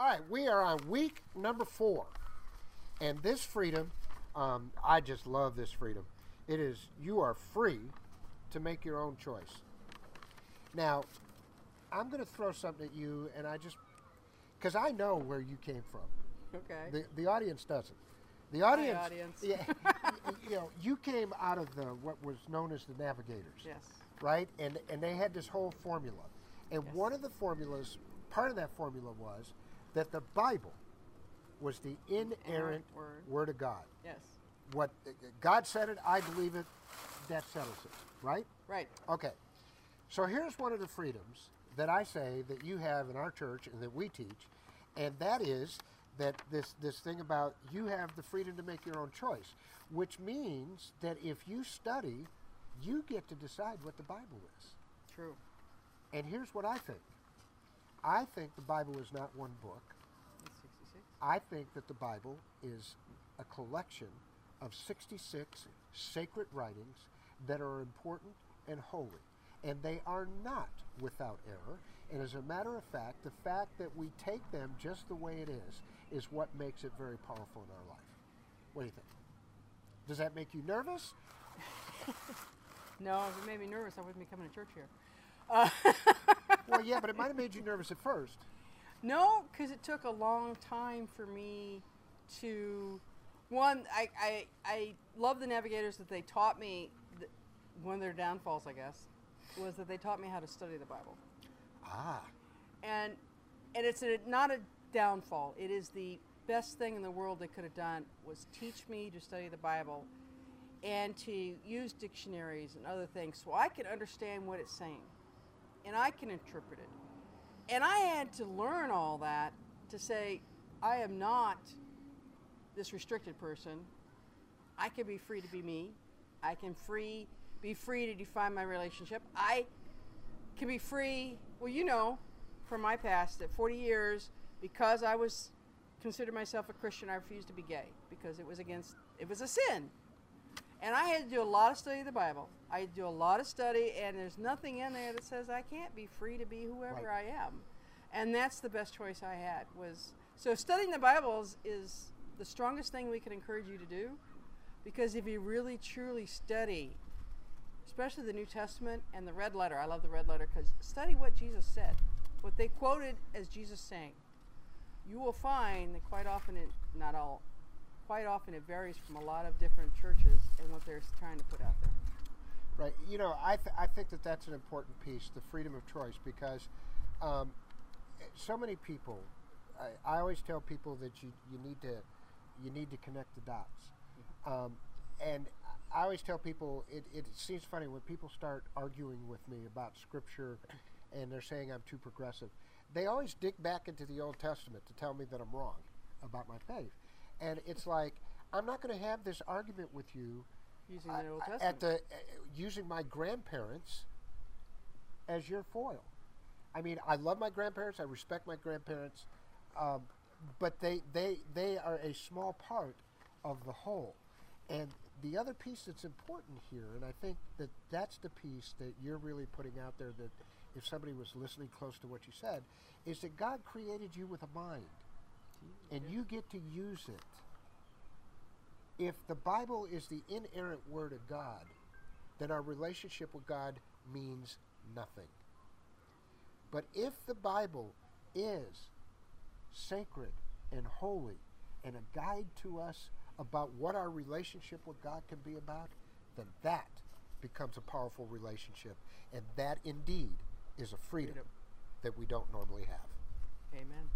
All right, we are on week number four. And this freedom, um, I just love this freedom. It is, you are free to make your own choice. Now, I'm going to throw something at you, and I just, because I know where you came from. Okay. The, the audience doesn't. The audience, The audience. yeah, you know, you came out of the what was known as the Navigators, yes. right? And and they had this whole formula, and Yes. one of the formulas, part of that formula was that the Bible was the inerrant word. word of God. Yes. What uh, God said it, I believe it. That settles it, right? Right. Okay. So here's one of the freedoms that I say that you have in our church and that we teach, and that is that this this thing about you have the freedom to make your own choice, which means that if you study, you get to decide what the Bible is. True. And here's what I think. I think the Bible is not one book. I think that the Bible is a collection of 66 sacred writings that are important and holy. And they are not without error. And as a matter of fact, the fact that we take them just the way it is is what makes it very powerful in our life. What do you think? Does that make you nervous? No, if it made me nervous, I wouldn't be coming to church here. Uh, well, yeah, but it might have made you nervous at first. No, because it took a long time for me to. One, I, I, I love the navigators that they taught me. th- One of their downfalls, I guess, was that they taught me how to study the Bible. Ah, and and it's a, not a downfall. It is the best thing in the world they could have done was teach me to study the Bible and to use dictionaries and other things so I can understand what it's saying and I can interpret it. And I had to learn all that to say I am not this restricted person. I can be free to be me. I can free be free to define my relationship. I can be free. Well, you know, from my past, that 40 years, because I was considered myself a Christian, I refused to be gay because it was against it was a sin. And I had to do a lot of study of the Bible. I do a lot of study, and there's nothing in there that says I can't be free to be whoever Right. I am. And that's the best choice I had was so studying the Bible is, is the strongest thing we can encourage you to do because if you really truly study especially the New Testament and the red letter. I love the red letter because study what Jesus said, what they quoted as Jesus saying. You will find that quite often, it, not all, quite often it varies from a lot of different churches and what they're trying to put out there. Right. You know, I, th- I think that that's an important piece, the freedom of choice, because um, so many people. I, I always tell people that you, you need to you need to connect the dots, um, and I always tell people it, it seems funny when people start arguing with me about scripture, and they're saying I'm too progressive. They always dig back into the Old Testament to tell me that I'm wrong about my faith, and it's like I'm not going to have this argument with you Using the Old Testament. at the uh, using my grandparents as your foil. I mean, I love my grandparents. I respect my grandparents, um, but they they they are a small part of the whole. And the other piece that's important here, and I think that that's the piece that you're really putting out there. That if somebody was listening close to what you said, is that God created you with a mind, and you get to use it if the Bible is the inerrant word of God, then our relationship with God means nothing. But if the Bible is sacred and holy and a guide to us about what our relationship with God can be about, then that becomes a powerful relationship. And that indeed is a freedom Freedom. that we don't normally have. Amen.